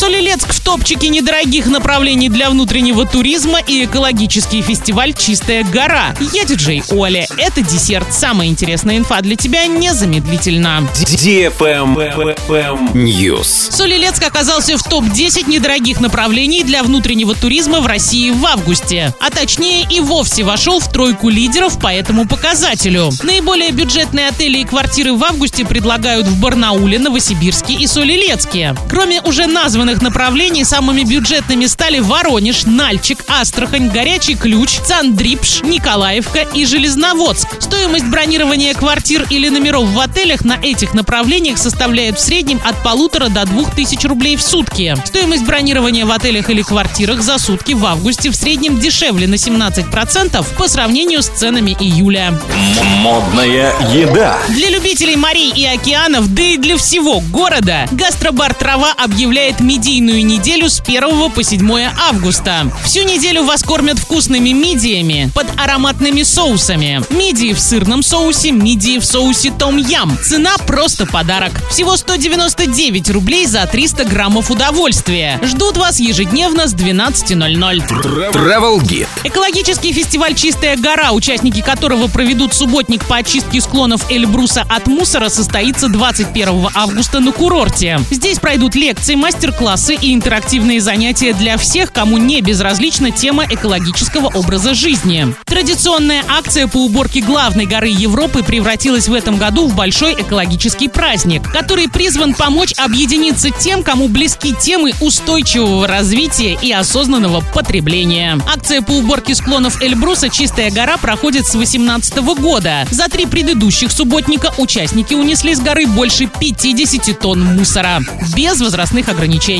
Солилецк в топчике недорогих направлений для внутреннего туризма и экологический фестиваль «Чистая гора». Я диджей Оля. Это десерт. Самая интересная инфа для тебя незамедлительно. News. Солилецк оказался в топ-10 недорогих направлений для внутреннего туризма в России в августе. А точнее и вовсе вошел в тройку лидеров по этому показателю. Наиболее бюджетные отели и квартиры в августе предлагают в Барнауле, Новосибирске и Солилецке. Кроме уже названных направлений, самыми бюджетными стали Воронеж, Нальчик, Астрахань, Горячий Ключ, Цандрипш, Николаевка и Железноводск. Стоимость бронирования квартир или номеров в отелях на этих направлениях составляет в среднем от полутора до двух тысяч рублей в сутки. Стоимость бронирования в отелях или квартирах за сутки в августе в среднем дешевле на 17% по сравнению с ценами июля. Модная еда. Для любителей морей и океанов, да и для всего города, гастробар «Трава» объявляет медийную неделю с 1 по 7 августа. Всю неделю вас кормят вкусными мидиями под ароматными соусами. Мидии в сырном соусе, мидии в соусе том-ям. Цена просто подарок. Всего 199 рублей за 300 граммов удовольствия. Ждут вас ежедневно с 12.00. Travel Guide. Экологический фестиваль «Чистая гора», участники которого проведут субботник по очистке склонов Эльбруса от мусора, состоится 21 августа на курорте. Здесь пройдут лекции, мастер-классы и интерактивные занятия для всех, кому не безразлична тема экологического образа жизни. Традиционная акция по уборке главной горы Европы превратилась в этом году в большой экологический праздник, который призван помочь объединиться тем, кому близки темы устойчивого развития и осознанного потребления. Акция по уборке склонов Эльбруса «Чистая гора» проходит с 2018 года. За три предыдущих субботника участники унесли с горы больше 50 тонн мусора. Без возрастных ограничений.